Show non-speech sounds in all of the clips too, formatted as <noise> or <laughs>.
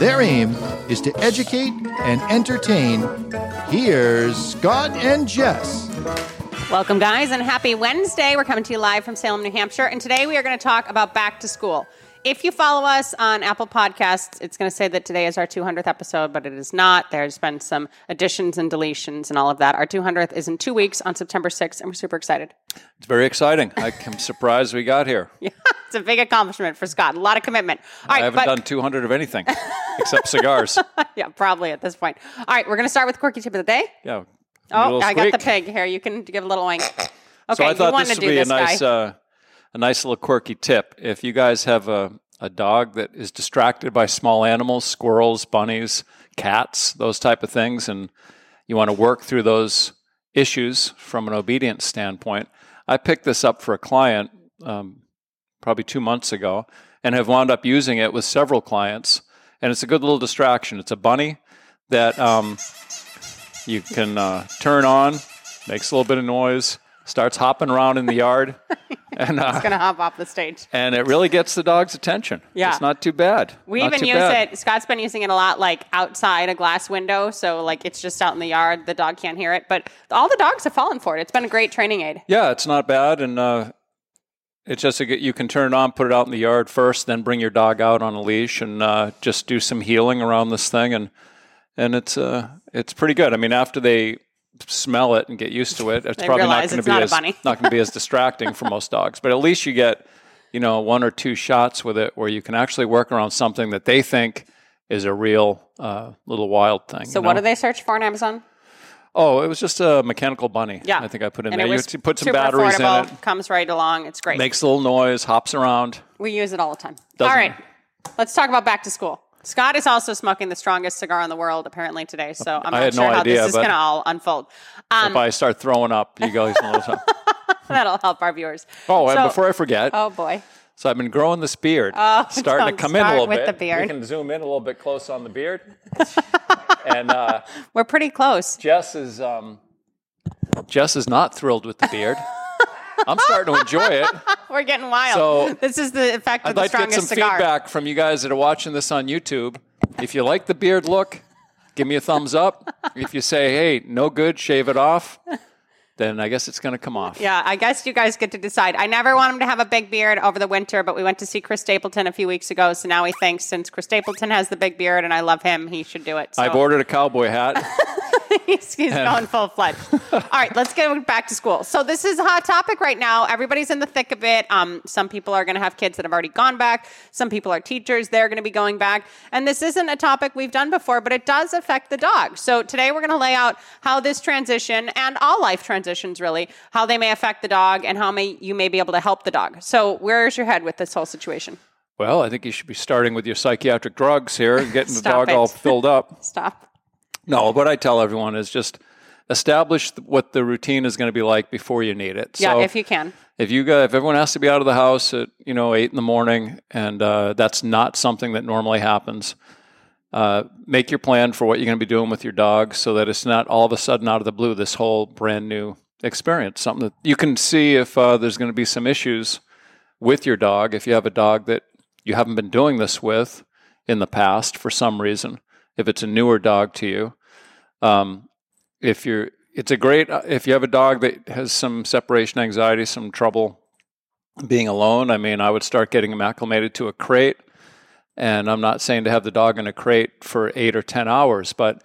Their aim is to educate and entertain. Here's Scott and Jess. Welcome, guys, and happy Wednesday. We're coming to you live from Salem, New Hampshire, and today we are going to talk about back to school. If you follow us on Apple Podcasts, it's going to say that today is our 200th episode, but it is not. There's been some additions and deletions and all of that. Our 200th is in two weeks on September 6th, and we're super excited. It's very exciting. I'm surprised we got here. <laughs> Yeah, it's a big accomplishment for Scott. A lot of commitment. All I right, haven't but- done 200 of anything except cigars. <laughs> yeah, probably at this point. All right, we're going to start with quirky tip of the day. Yeah. Oh, I got the pig here. You can give a little wink. <coughs> Okay, so I you thought this to would do be a nice, uh, a nice little quirky tip. If you guys have a, a dog that is distracted by small animals, squirrels, bunnies, cats, those type of things, and you want to work through those issues from an obedience standpoint, I picked this up for a client um, probably two months ago and have wound up using it with several clients. And it's a good little distraction. It's a bunny that um, you can uh, turn on, makes a little bit of noise, starts hopping around in the yard, <laughs> and uh, It's going to hop off the stage. and it really gets the dog's attention. Yeah. it's not too bad. We Not even too use bad. it. Scott's been using it a lot, like outside a glass window. So, like, it's just out in the yard. The dog can't hear it. But all the dogs have fallen for it. It's been a great training aid. Yeah, it's not bad, and uh, it's just a good, you can turn it on, put it out in the yard first, then bring your dog out on a leash and uh, just do some heeling around this thing, and and it's uh, it's pretty good. I mean, after they smell it and get used to it, it's probably not going to be not as not going to be as distracting for most dogs. But at least you get you know one or two shots with it where you can actually work around something that they think is a real uh, little wild thing. So, you what do they search for on Amazon? Oh, it was just a mechanical bunny. Yeah. I think I put in And there. it You put some batteries in it. Comes right along. It's great. Makes a little noise, hops around. we use it all the time. Doesn't- all right, let's talk about back to school. Scott is also smoking the strongest cigar in the world, apparently today. So I'm not sure no how idea, this is going to all unfold. Um, if I start throwing up, you guys know. <laughs> So. that'll help our viewers. Oh, and before I forget, oh boy, so I've been growing this beard. Oh, <laughs> starting to come in a little with bit. the beard. We can zoom in a little bit close on the beard. <laughs> and uh, we're pretty close. Jess is um, Jess is not thrilled with the beard. I'm starting to enjoy it. <laughs> We're getting wild. So, this is the effect of I'd the like to get some cigar. feedback from you guys that are watching this on YouTube. If you like the beard look, give me a thumbs up. If you say, "Hey, no good, shave it off," then I guess it's going to come off. Yeah, I guess you guys get to decide. I never want him to have a big beard over the winter, but we went to see Chris Stapleton a few weeks ago, so now he thinks since Chris Stapleton has the big beard and I love him, he should do it. So I've ordered a cowboy hat. <laughs> he's, he's going full fledged. All right, let's get back to school. So this is a hot topic right now. Everybody's in the thick of it. Um, some people are going to have kids that have already gone back. Some people are teachers; they're going to be going back. And this isn't a topic we've done before, but it does affect the dog. So today we're going to lay out how this transition and all life transitions really how they may affect the dog and how may you may be able to help the dog. So where's your head with this whole situation? Well, I think you should be starting with your psychiatric drugs here and getting the <laughs> dog all filled up. <laughs> Stop. No, what I tell everyone is just establish what the routine is going to be like before you need it. Yeah, so if you can. if you go, if everyone has to be out of the house at you know eight in the morning, and uh, that's not something that normally happens, uh, make your plan for what you're going to be doing with your dog, so that it's not all of a sudden out of the blue this whole brand new experience. Something that you can see if uh, there's going to be some issues with your dog. If you have a dog that you haven't been doing this with in the past for some reason, if it's a newer dog to you, um, if you're it's a great uh, if you have a dog that has some separation anxiety, some trouble being alone. I mean, I would start getting them acclimated to a crate. And I'm not saying to have the dog in a crate for eight or 10 hours, but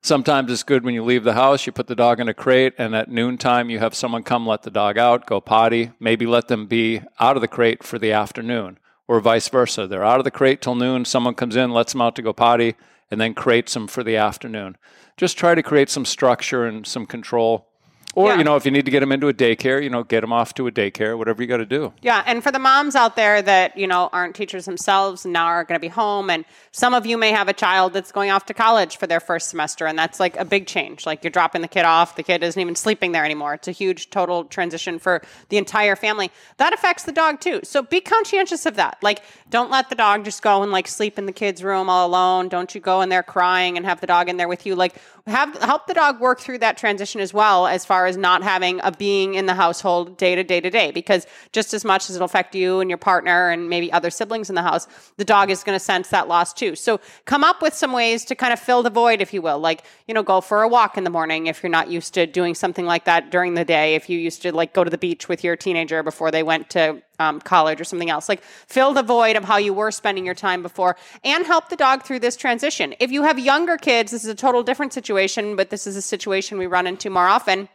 sometimes it's good when you leave the house, you put the dog in a crate, and at noontime, you have someone come let the dog out, go potty, maybe let them be out of the crate for the afternoon, or vice versa. They're out of the crate till noon, someone comes in, lets them out to go potty, and then create some for the afternoon. Just try to create some structure and some control Or, Yeah. you know, if you need to get them into a daycare, you know, get them off to a daycare, whatever you got to do. Yeah, and for the moms out there that, you know, aren't teachers themselves and now are going to be home and some of you may have a child that's going off to college for their first semester and that's like a big change. Like you're dropping the kid off, the kid isn't even sleeping there anymore. It's a huge total transition for the entire family. That affects the dog too. So be conscientious of that. Like don't let the dog just go and like sleep in the kid's room all alone. Don't you go in there crying and have the dog in there with you. Like have help the dog work through that transition as well as far as not having a being in the household day to day to day because just as much as it'll affect you and your partner and maybe other siblings in the house the dog is going to sense that loss too so come up with some ways to kind of fill the void if you will like you know go for a walk in the morning if you're not used to doing something like that during the day if you used to like go to the beach with your teenager before they went to um, college or something else. Like fill the void of how you were spending your time before and help the dog through this transition. If you have younger kids, this is a total different situation, but this is a situation we run into more often.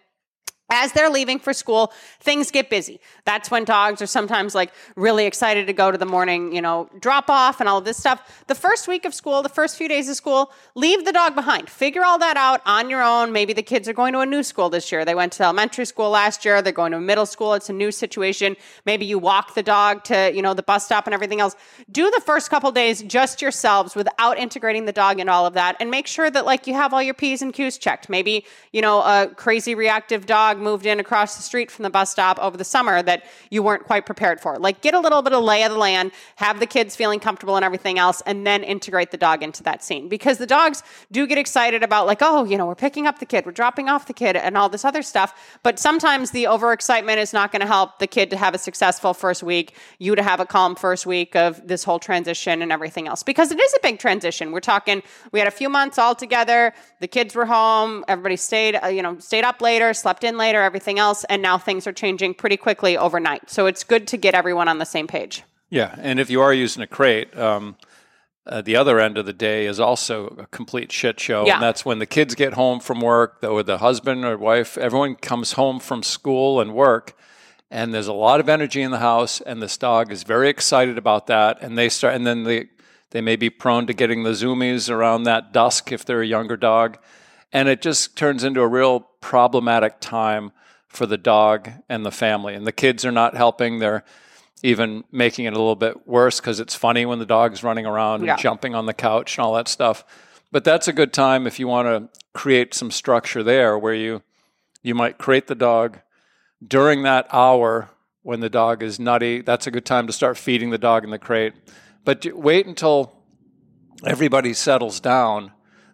As they're leaving for school, things get busy. That's when dogs are sometimes like really excited to go to the morning, you know, drop off and all of this stuff. The first week of school, the first few days of school, leave the dog behind. Figure all that out on your own. Maybe the kids are going to a new school this year. They went to elementary school last year. They're going to middle school. It's a new situation. Maybe you walk the dog to, you know, the bus stop and everything else. Do the first couple days just yourselves without integrating the dog into all of that and make sure that like you have all your P's and Q's checked. Maybe, you know, a crazy reactive dog moved in across the street from the bus stop over the summer that you weren't quite prepared for. Like get a little bit of lay of the land, have the kids feeling comfortable and everything else, and then integrate the dog into that scene. Because the dogs do get excited about like, oh, you know, we're picking up the kid, we're dropping off the kid, and all this other stuff. But sometimes the overexcitement is not going to help the kid to have a successful first week, you to have a calm first week of this whole transition and everything else. Because it is a big transition. We're talking, we had a few months all together, the kids were home, everybody stayed, uh, you know, stayed up later, slept in later, everything else, and now things are changing pretty quickly overnight. So it's good to get everyone on the same page. Yeah, and if you are using a crate, um, uh, the other end of the day is also a complete shit show. Yeah. And that's when the kids get home from work, the- or the husband or wife, everyone comes home from school and work, and there's a lot of energy in the house, and this dog is very excited about that, and they start, and then they they may be prone to getting the zoomies around that dusk if they're a younger dog, and it just turns into a real problematic time for the dog and the family, and the kids are not helping. They're even making it a little bit worse because it's funny when the dog's running around Yeah. and jumping on the couch and all that stuff. But that's a good time if you want to create some structure there where you you might create the dog during that hour when the dog is nutty. That's a good time to start feeding the dog in the crate. But wait until everybody settles down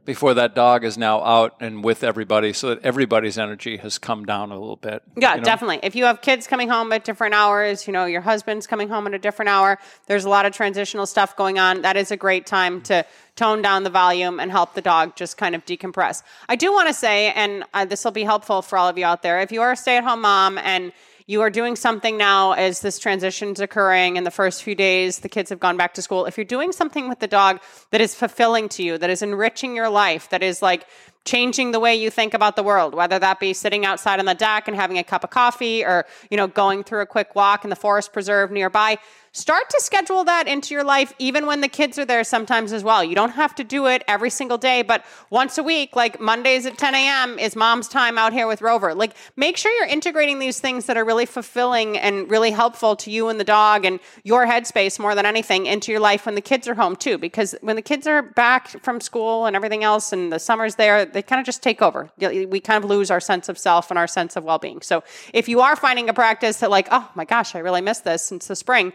before that dog is now out and with everybody so that everybody's energy has come down a little bit. Yeah, you know? definitely. If you have kids coming home at different hours, you know, your husband's coming home at a different hour, there's a lot of transitional stuff going on. That is a great time to tone down the volume and help the dog just kind of decompress. I do want to say, and uh, this will be helpful for all of you out there, if you are a stay at home mom and you are doing something now as this transition is occurring in the first few days, the kids have gone back to school. If you're doing something with the dog that is fulfilling to you, that is enriching your life, that is like changing the way you think about the world, whether that be sitting outside on the deck and having a cup of coffee or, you know, going through a quick walk in the forest preserve nearby, start to schedule that into your life even when the kids are there sometimes as well. You don't have to do it every single day, but once a week, like Mondays at 10 a.m. is mom's time out here with Rover. Like make sure you're integrating these things that are really fulfilling and really helpful to you and the dog and your headspace more than anything into your life when the kids are home too. Because when the kids are back from school and everything else and the summer's there, they kind of just take over. We kind of lose our sense of self and our sense of well-being. So if you are finding a practice that like, oh my gosh, I really missed this since the spring,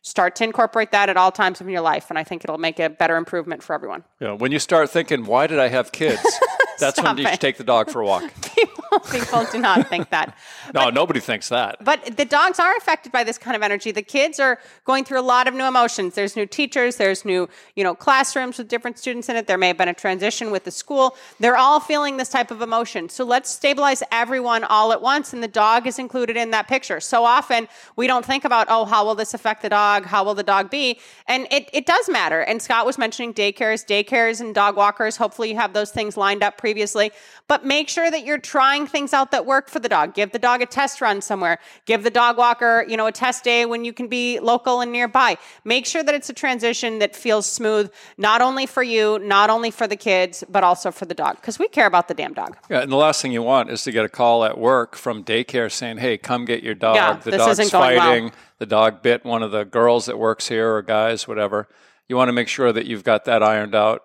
start to incorporate that at all times of your life and i think it'll make a better improvement for everyone Yeah, when you start thinking, why did I have kids? <laughs> <laughs> That's when you it. should take the dog for a walk. <laughs> people, people do not think that. <laughs> No, nobody thinks that. but the dogs are affected by this kind of energy. The kids are going through a lot of new emotions. There's new teachers there's new you know classrooms with different students in it. There may have been a transition with the school. They're all feeling this type of emotion. So let's stabilize everyone all at once and the dog is included in that picture. So often we don't think about oh how will this affect the dog? How will the dog be? And it, it does matter. And scott was mentioning daycares. Daycares and dog walkers hopefully you have those things lined up previously but make sure that you're trying things out that work for the dog. Give the dog a test run somewhere. Give the dog walker, you know, a test day when you can be local and nearby. Make sure that it's a transition that feels smooth, not only for you, not only for the kids, but also for the dog, because we care about the damn dog. Yeah, and the last thing you want is to get a call at work from daycare saying, "Hey, come get your dog. Yeah, the dog's going well." fighting. The dog bit one of the girls that works here or guys, whatever." You want to make sure that you've got that ironed out.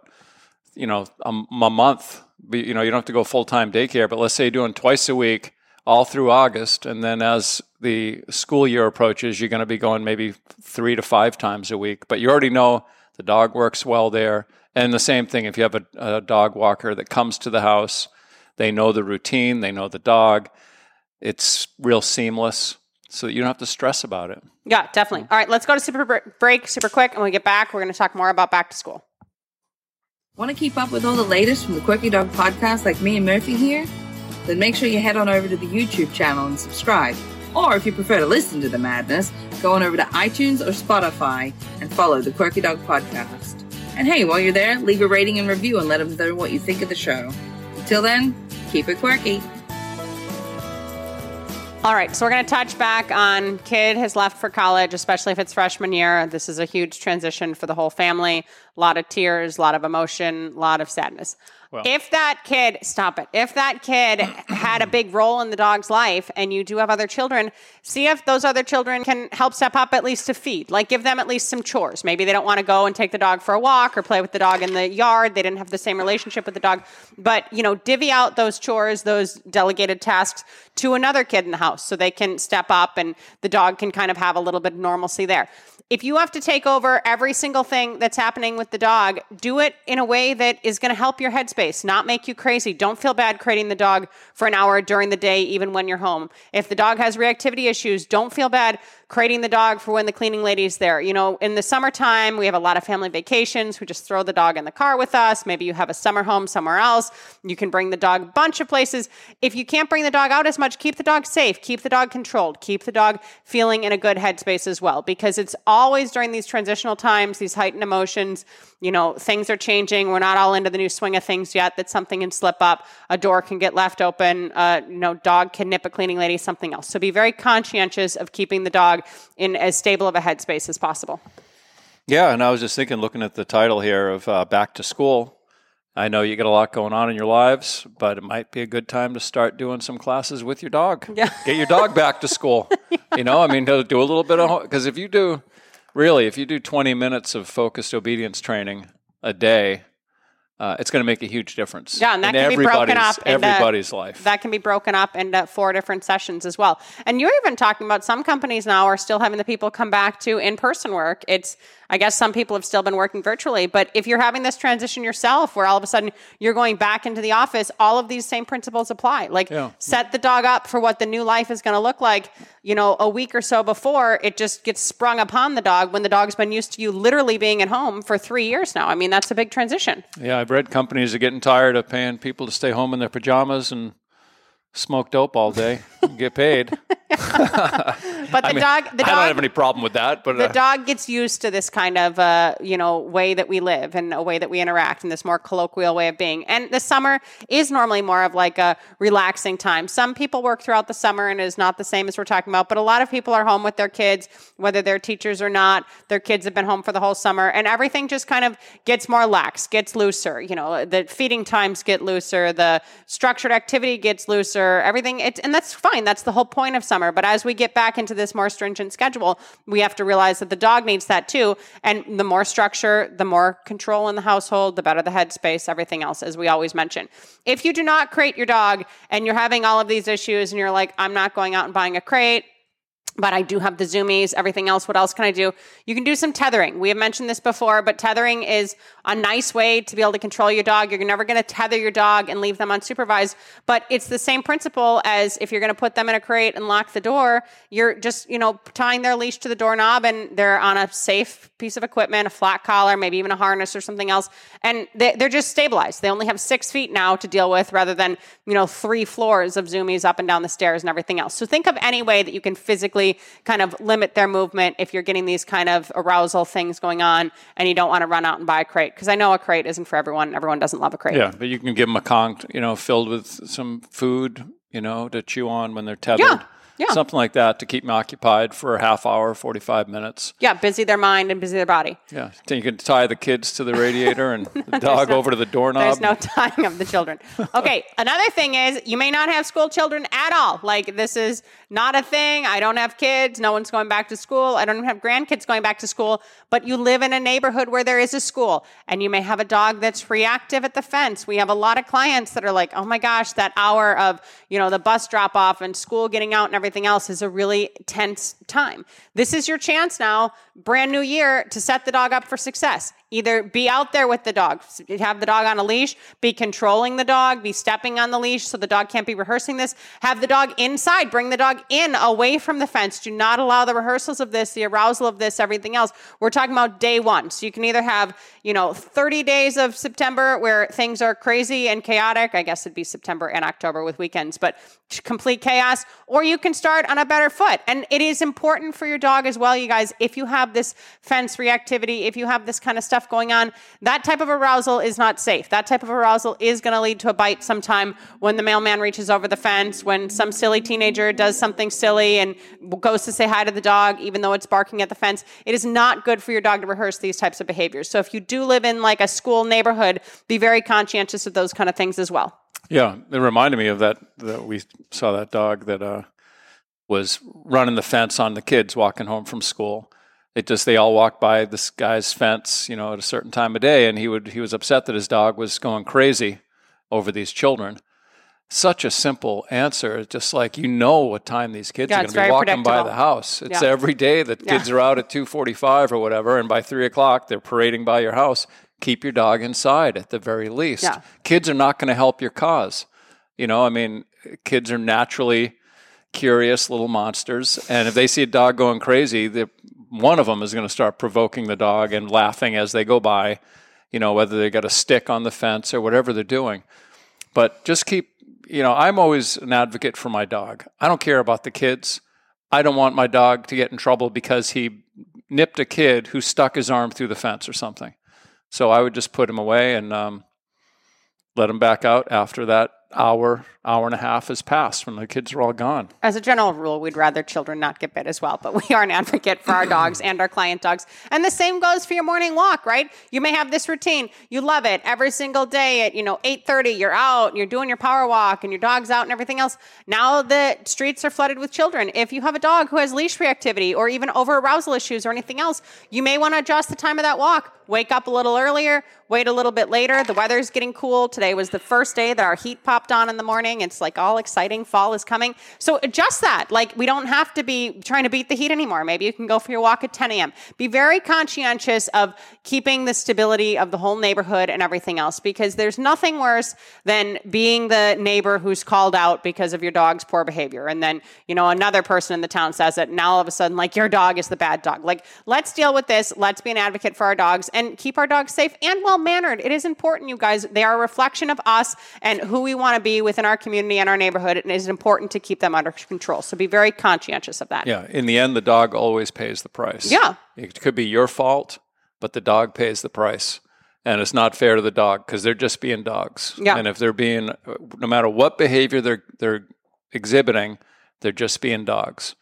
You know, a month. You know, you don't have to go full time daycare, but let's say you're doing twice a week all through August, and then as the school year approaches, you're going to be going maybe three to five times a week. But you already know the dog works well there. And the same thing if you have a, a dog walker that comes to the house, they know the routine, they know the dog. It's real seamless so you don't have to stress about it. Yeah, definitely. All right, let's go to super break super quick. And when we get back, we're going to talk more about back to school. Want to keep up with all the latest from the Quirky Dog podcast like me and Murphy here? Then make sure you head on over to the YouTube channel and subscribe. Or if you prefer to listen to the madness, go on over to iTunes or Spotify and follow the Quirky Dog podcast. And hey, while you're there, leave a rating and review and let them know what you think of the show. Until then, keep it quirky. All right, so we're going to touch back on kid has left for college, especially if it's freshman year. This is a huge transition for the whole family. A lot of tears, a lot of emotion, a lot of sadness. If that kid, stop it. If that kid had a big role in the dog's life and you do have other children, see if those other children can help step up at least to feed. Like give them at least some chores. Maybe they don't want to go and take the dog for a walk or play with the dog in the yard. They didn't have the same relationship with the dog. But, you know, divvy out those chores, those delegated tasks to another kid in the house so they can step up and the dog can kind of have a little bit of normalcy there. If you have to take over every single thing that's happening with the dog, do it in a way that is going to help your headspace, not make you crazy. Don't feel bad creating the dog for an hour during the day, even when you're home. If the dog has reactivity issues, don't feel bad creating the dog for when the cleaning lady's there. You know, in the summertime, we have a lot of family vacations. We just throw the dog in the car with us. Maybe you have a summer home somewhere else. You can bring the dog a bunch of places. If you can't bring the dog out as much, keep the dog safe, keep the dog controlled, keep the dog feeling in a good headspace as well, because it's always during these transitional times, these heightened emotions. You know, things are changing. We're not all into the new swing of things yet. That something can slip up, a door can get left open, uh, you know, dog can nip a cleaning lady, something else. So be very conscientious of keeping the dog in as stable of a headspace as possible. Yeah, and I was just thinking, looking at the title here of uh, Back to School. I know you got a lot going on in your lives, but it might be a good time to start doing some classes with your dog. Yeah. Get your dog back to school. <laughs> You know, I mean, do a little bit of, because if you do, really, if you do 20 minutes of focused obedience training a day, uh, it's going to make a huge difference. Yeah, and that can be broken everybody's- up into- Everybody's life. That can be broken up into four different sessions as well. And you're even talking about some companies now are still having the people come back to in person work. It's, I guess some people have still been working virtually, but if you're having this transition yourself where all of a sudden you're going back into the office, all of these same principles apply. Like Yeah. set the dog up for what the new life is going to look like, you know, a week or so before it just gets sprung upon the dog when the dog's been used to you literally being at home for three years now. I mean, that's a big transition. Yeah, I've read companies are getting tired of paying people to stay home in their pajamas and smoke dope all day get paid. <laughs> But the I mean, dog, the dog, I don't have any problem with that, but the uh, dog gets used to this kind of uh, you know way that we live and a way that we interact and this more colloquial way of being. And the summer is normally more of like a relaxing time. Some people work throughout the summer and it is not the same as we're talking about but a lot of people are home with their kids whether they're teachers or not. Their kids have been home for the whole summer and everything just kind of gets more lax gets looser. You know the feeding times get looser. The structured activity gets looser. Everything it, and that's fine that's the whole point of summer but as we get back into this more stringent schedule we have to realize that the dog needs that too and the more structure the more control in the household the better the headspace everything else as we always mention if you do not crate your dog and you're having all of these issues and you're like i'm not going out and buying a crate but I do have the zoomies, everything else. What else can I do? You can do some tethering. We have mentioned this before, but tethering is a nice way to be able to control your dog. You're never going to tether your dog and leave them unsupervised, but it's the same principle as if you're going to put them in a crate and lock the door. You're just, you know, tying their leash to the doorknob and they're on a safe piece of equipment, a flat collar, maybe even a harness or something else. And they, they're just stabilized. They only have six feet now to deal with rather than, you know, three floors of zoomies up and down the stairs and everything else. So think of any way that you can physically kind of limit their movement if you're getting these kind of arousal things going on and you don't want to run out and buy a crate. Crate because I know a crate isn't for everyone. Everyone doesn't love a crate. Yeah, but you can give them a Kong, you know, filled with some food, you know, to chew on when they're tethered. Yeah, yeah. Something like that to keep them occupied for a half hour, 45 minutes. Yeah, busy their mind and busy their body. Yeah. Then you can tie the kids to the radiator and <laughs> the dog no- over to the doorknob. There's no <laughs> tying of the children. Okay, <laughs> another thing is you may not have school children at all. Like this is not a thing. I don't have kids. No one's going back to school. I don't even have grandkids going back to school. But you live in a neighborhood where there is a school, and you may have a dog that's reactive at the fence. We have a lot of clients that are like, "Oh my gosh, that hour of you know the bus drop off and school getting out and everything else is a really tense time." This is your chance now, brand new year, to set the dog up for success. Either be out there with the dog, have the dog on a leash, be controlling the dog, be stepping on the leash so the dog can't be rehearsing this. Have the dog inside, bring the dog in away from the fence. Do not allow the rehearsals of this, the arousal of this, everything else. We're talking about day one. So you can either have, you know, 30 days of September where things are crazy and chaotic. I guess it'd be September and October with weekends, but complete chaos, or you can start on a better foot. And it is important for your dog as well, you guys, if you have this fence reactivity, if you have this kind of stuff going on, that type of arousal is not safe. That type of arousal is going to lead to a bite sometime when the mailman reaches over the fence, when some silly teenager does something silly and goes to say hi to the dog, even though it's barking at the fence. It is not good for your dog to rehearse these types of behaviors. So if you do live in like a school neighborhood, be very conscientious of those kind of things as well. Yeah, it reminded me of that. That we saw that dog that uh, was running the fence on the kids walking home from school. It just they all walked by this guy's fence, you know, at a certain time of day, and he would he was upset that his dog was going crazy over these children. Such a simple answer, just like you know what time these kids Yeah, are going to be walking by the house. It's Yeah. every day that Yeah. kids are out at two forty-five or whatever, and by three o'clock they're parading by your house. Keep your dog inside at the very least. Yeah. Kids are not going to help your cause. You know, I mean, kids are naturally curious little monsters, and if they see a dog going crazy, the, one of them is going to start provoking the dog and laughing as they go by. You know, whether they got a stick on the fence or whatever they're doing. But just keep, you know, I'm always an advocate for my dog. I don't care about the kids. I don't want my dog to get in trouble because he nipped a kid who stuck his arm through the fence or something. So I would just put him away and um, let him back out after that hour, hour and a half has passed when the kids are all gone. As a general rule, we'd rather children not get bit as well, but we are an advocate for our dogs and our client dogs. And the same goes for your morning walk, right? You may have this routine. You love it every single day at, you know, 8:30, you're out, you're doing your power walk and your dog's out and everything else. Now the streets are flooded with children. If you have a dog who has leash reactivity or even over arousal issues or anything else, you may want to adjust the time of that walk. Wake up a little earlier, wait a little bit later. The weather's getting cool. Today was the first day that our heat popped on in the morning. It's like all exciting. Fall is coming. So adjust that. Like we don't have to be trying to beat the heat anymore. Maybe you can go for your walk at 10 a.m. Be very conscientious of keeping the stability of the whole neighborhood and everything else because there's nothing worse than being the neighbor who's called out because of your dog's poor behavior. And then, you know, another person in the town says it. And now all of a sudden, like your dog is the bad dog. Like let's deal with this. Let's be an advocate for our dogs and keep our dogs safe and well mannered. It is important, you guys. They are a reflection of us and who we want to be within our community and our neighborhood. And it is important to keep them under control. So be very conscientious of that. Yeah, in the end, the dog always pays the price. Yeah. It could be your fault, but the dog pays the price. And it's not fair to the dog because they're just being dogs. Yeah. And if they're being, no matter what behavior they're, they're exhibiting, they're just being dogs.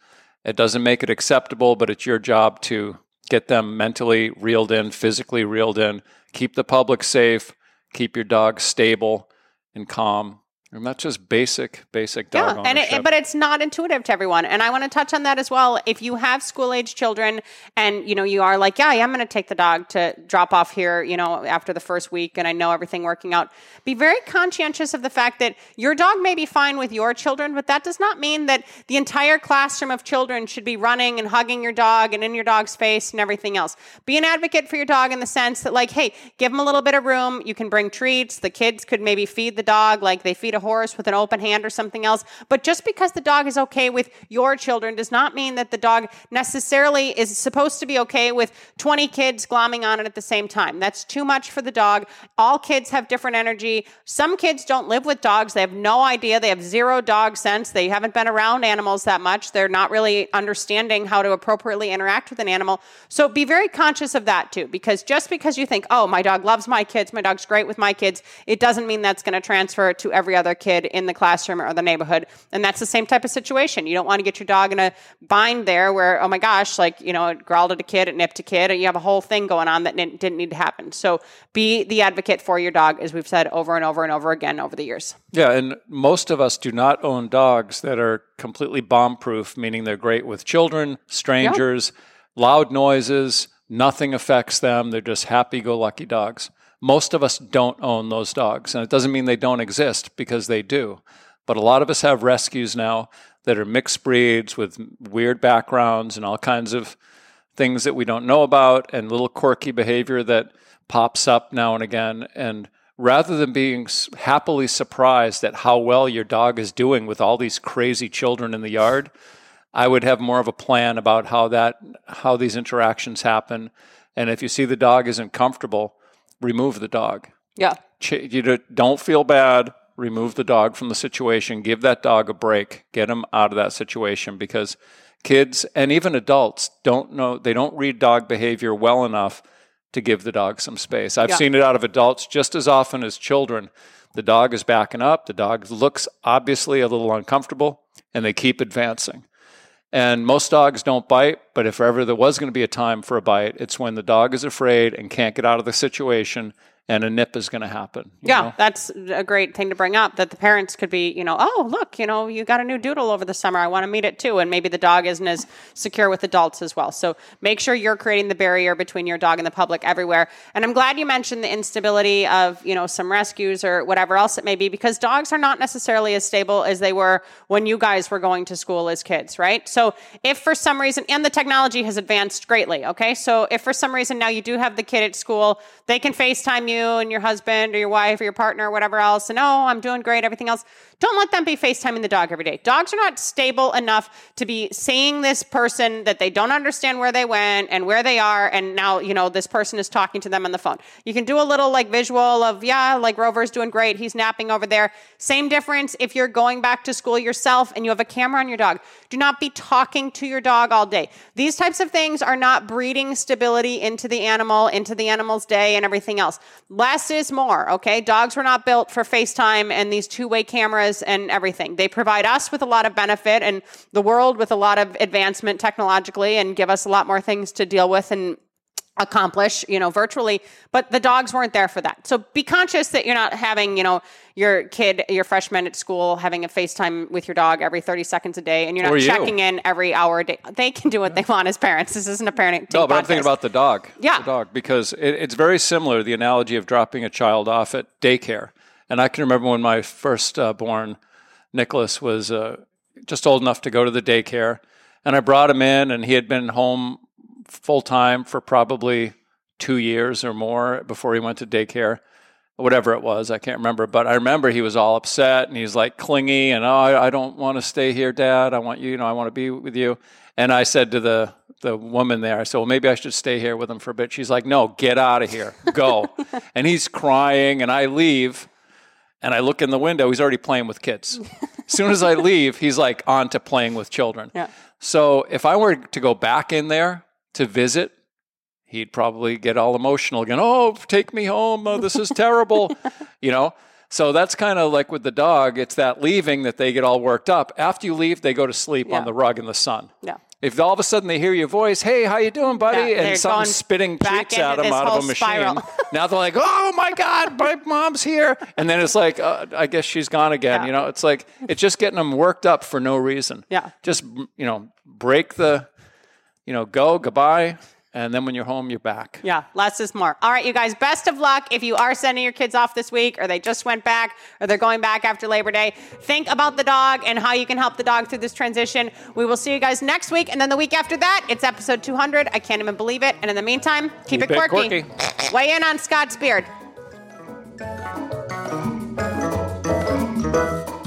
It doesn't make it acceptable, but it's your job to get them mentally reeled in, physically reeled in, keep the public safe, keep your dog stable and calm. And that's just basic, basic dog Yeah, and ownership. it, but it's not intuitive to everyone. And I want to touch on that as well. If you have school age children, and you know you are like, yeah, yeah I'm going to take the dog to drop off here, you know, after the first week, and I know everything working out. Be very conscientious of the fact that your dog may be fine with your children, but that does not mean that the entire classroom of children should be running and hugging your dog and in your dog's face and everything else. Be an advocate for your dog in the sense that, like, hey, give them a little bit of room. You can bring treats. The kids could maybe feed the dog like they feed a horse with an open hand or something else. But just because the dog is okay with your children does not mean that the dog necessarily is supposed to be okay with 20 kids glomming on it at the same time. That's too much for the dog. All kids have different energy. Some kids don't live with dogs. They have no idea. They have zero dog sense. They haven't been around animals that much. They're not really understanding how to appropriately interact with an animal. So be very conscious of that too, because just because you think, oh, my dog loves my kids, my dog's great with my kids, it doesn't mean that's going to transfer to every other kid in the classroom or the neighborhood. And that's the same type of situation. You don't want to get your dog in a bind there where, oh my gosh, like, you know, it growled at a kid, it nipped a kid, and you have a whole thing going on that didn't need to happen. So be the advocate for your dog, as we've said over and over and over again over the years. Yeah, and most of us do not own dogs that are completely bomb proof, meaning they're great with children, strangers, loud noises, nothing affects them. They're just happy go lucky dogs. Most of us don't own those dogs, and it doesn't mean they don't exist because they do. But a lot of us have rescues now that are mixed breeds with weird backgrounds and all kinds of things that we don't know about and little quirky behavior that pops up now and again. And rather than being happily surprised at how well your dog is doing with all these crazy children in the yard, I would have more of a plan about how that how these interactions happen. And if you see the dog isn't comfortable, remove the dog. Yeah. You don't feel bad. Remove the dog from the situation. Give that dog a break. Get him out of that situation because kids and even adults don't know, they don't read dog behavior well enough to give the dog some space. I've yeah. seen it out of adults just as often as children. The dog is backing up, the dog looks obviously a little uncomfortable, and they keep advancing. And most dogs don't bite, but if ever there was going to be a time for a bite, it's when the dog is afraid and can't get out of the situation and a nip is going to happen. Yeah, know? that's a great thing to bring up that the parents could be, you know, oh, look, you know, you got a new doodle over the summer. I want to meet it too. And maybe the dog isn't as secure with adults as well. So make sure you're creating the barrier between your dog and the public everywhere. And I'm glad you mentioned the instability of, you know, some rescues or whatever else it may be because dogs are not necessarily as stable as they were when you guys were going to school as kids, right? So if for some reason, and the technology has advanced greatly, okay? So if for some reason now you do have the kid at school, they can FaceTime you you and your husband or your wife or your partner or whatever else, and oh, I'm doing great, everything else. Don't let them be FaceTiming the dog every day. Dogs are not stable enough to be seeing this person that they don't understand where they went and where they are. And now, you know, this person is talking to them on the phone. You can do a little like visual of, yeah, like Rover's doing great. He's napping over there. Same difference if you're going back to school yourself and you have a camera on your dog. Do not be talking to your dog all day. These types of things are not breeding stability into the animal, into the animal's day and everything else. Less is more, okay? Dogs were not built for FaceTime and these two way cameras cameras and everything. They provide us with a lot of benefit and the world with a lot of advancement technologically and give us a lot more things to deal with and accomplish, you know, virtually, but the dogs weren't there for that. So be conscious that you're not having, you know, your kid, your freshman at school having a FaceTime with your dog every 30 seconds a day and you're not checking in every hour a day. They can do what they want as parents. This isn't a parenting No, but podcast. I'm thinking about the dog. Yeah. The dog, because it, it's very similar, the analogy of dropping a child off at daycare. And I can remember when my first uh, born Nicholas was uh, just old enough to go to the daycare, and I brought him in, and he had been home full time for probably two years or more before he went to daycare, whatever it was. I can't remember, but I remember he was all upset and he's like clingy and oh, I, I don't want to stay here, Dad. I want you, you know, I want to be with you. And I said to the the woman there, I said, well, maybe I should stay here with him for a bit. She's like, no, get out of here, go. <laughs> and he's crying, and I leave and I look in the window, he's already playing with kids. as soon as I leave, he's like on to playing with children. Yeah. So if I were to go back in there to visit, he'd probably get all emotional again. Oh, take me home. Oh, this is terrible. <laughs> you know? So that's kind of like with the dog, it's that leaving that they get all worked up. After you leave, they go to sleep Yeah. on the rug in the sun. Yeah. If all of a sudden they hear your voice, hey, how you doing, buddy? Yeah, and something going spitting treats at them out of a machine. <laughs> now they're like, oh my God, my mom's here. And then it's like, uh, I guess she's gone again. Yeah. You know, it's like, it's just getting them worked up for no reason. Yeah. Just, you know, break the, you know, go, goodbye. And then when you're home, you're back. Yeah, less is more. All right, you guys, best of luck if you are sending your kids off this week or they just went back or they're going back after Labor Day. Think about the dog and how you can help the dog through this transition. We will see you guys next week. And then the week after that, it's episode 200. I can't even believe it. And in the meantime, keep, Keep it, it quirky. quirky. Weigh in on Scott's beard.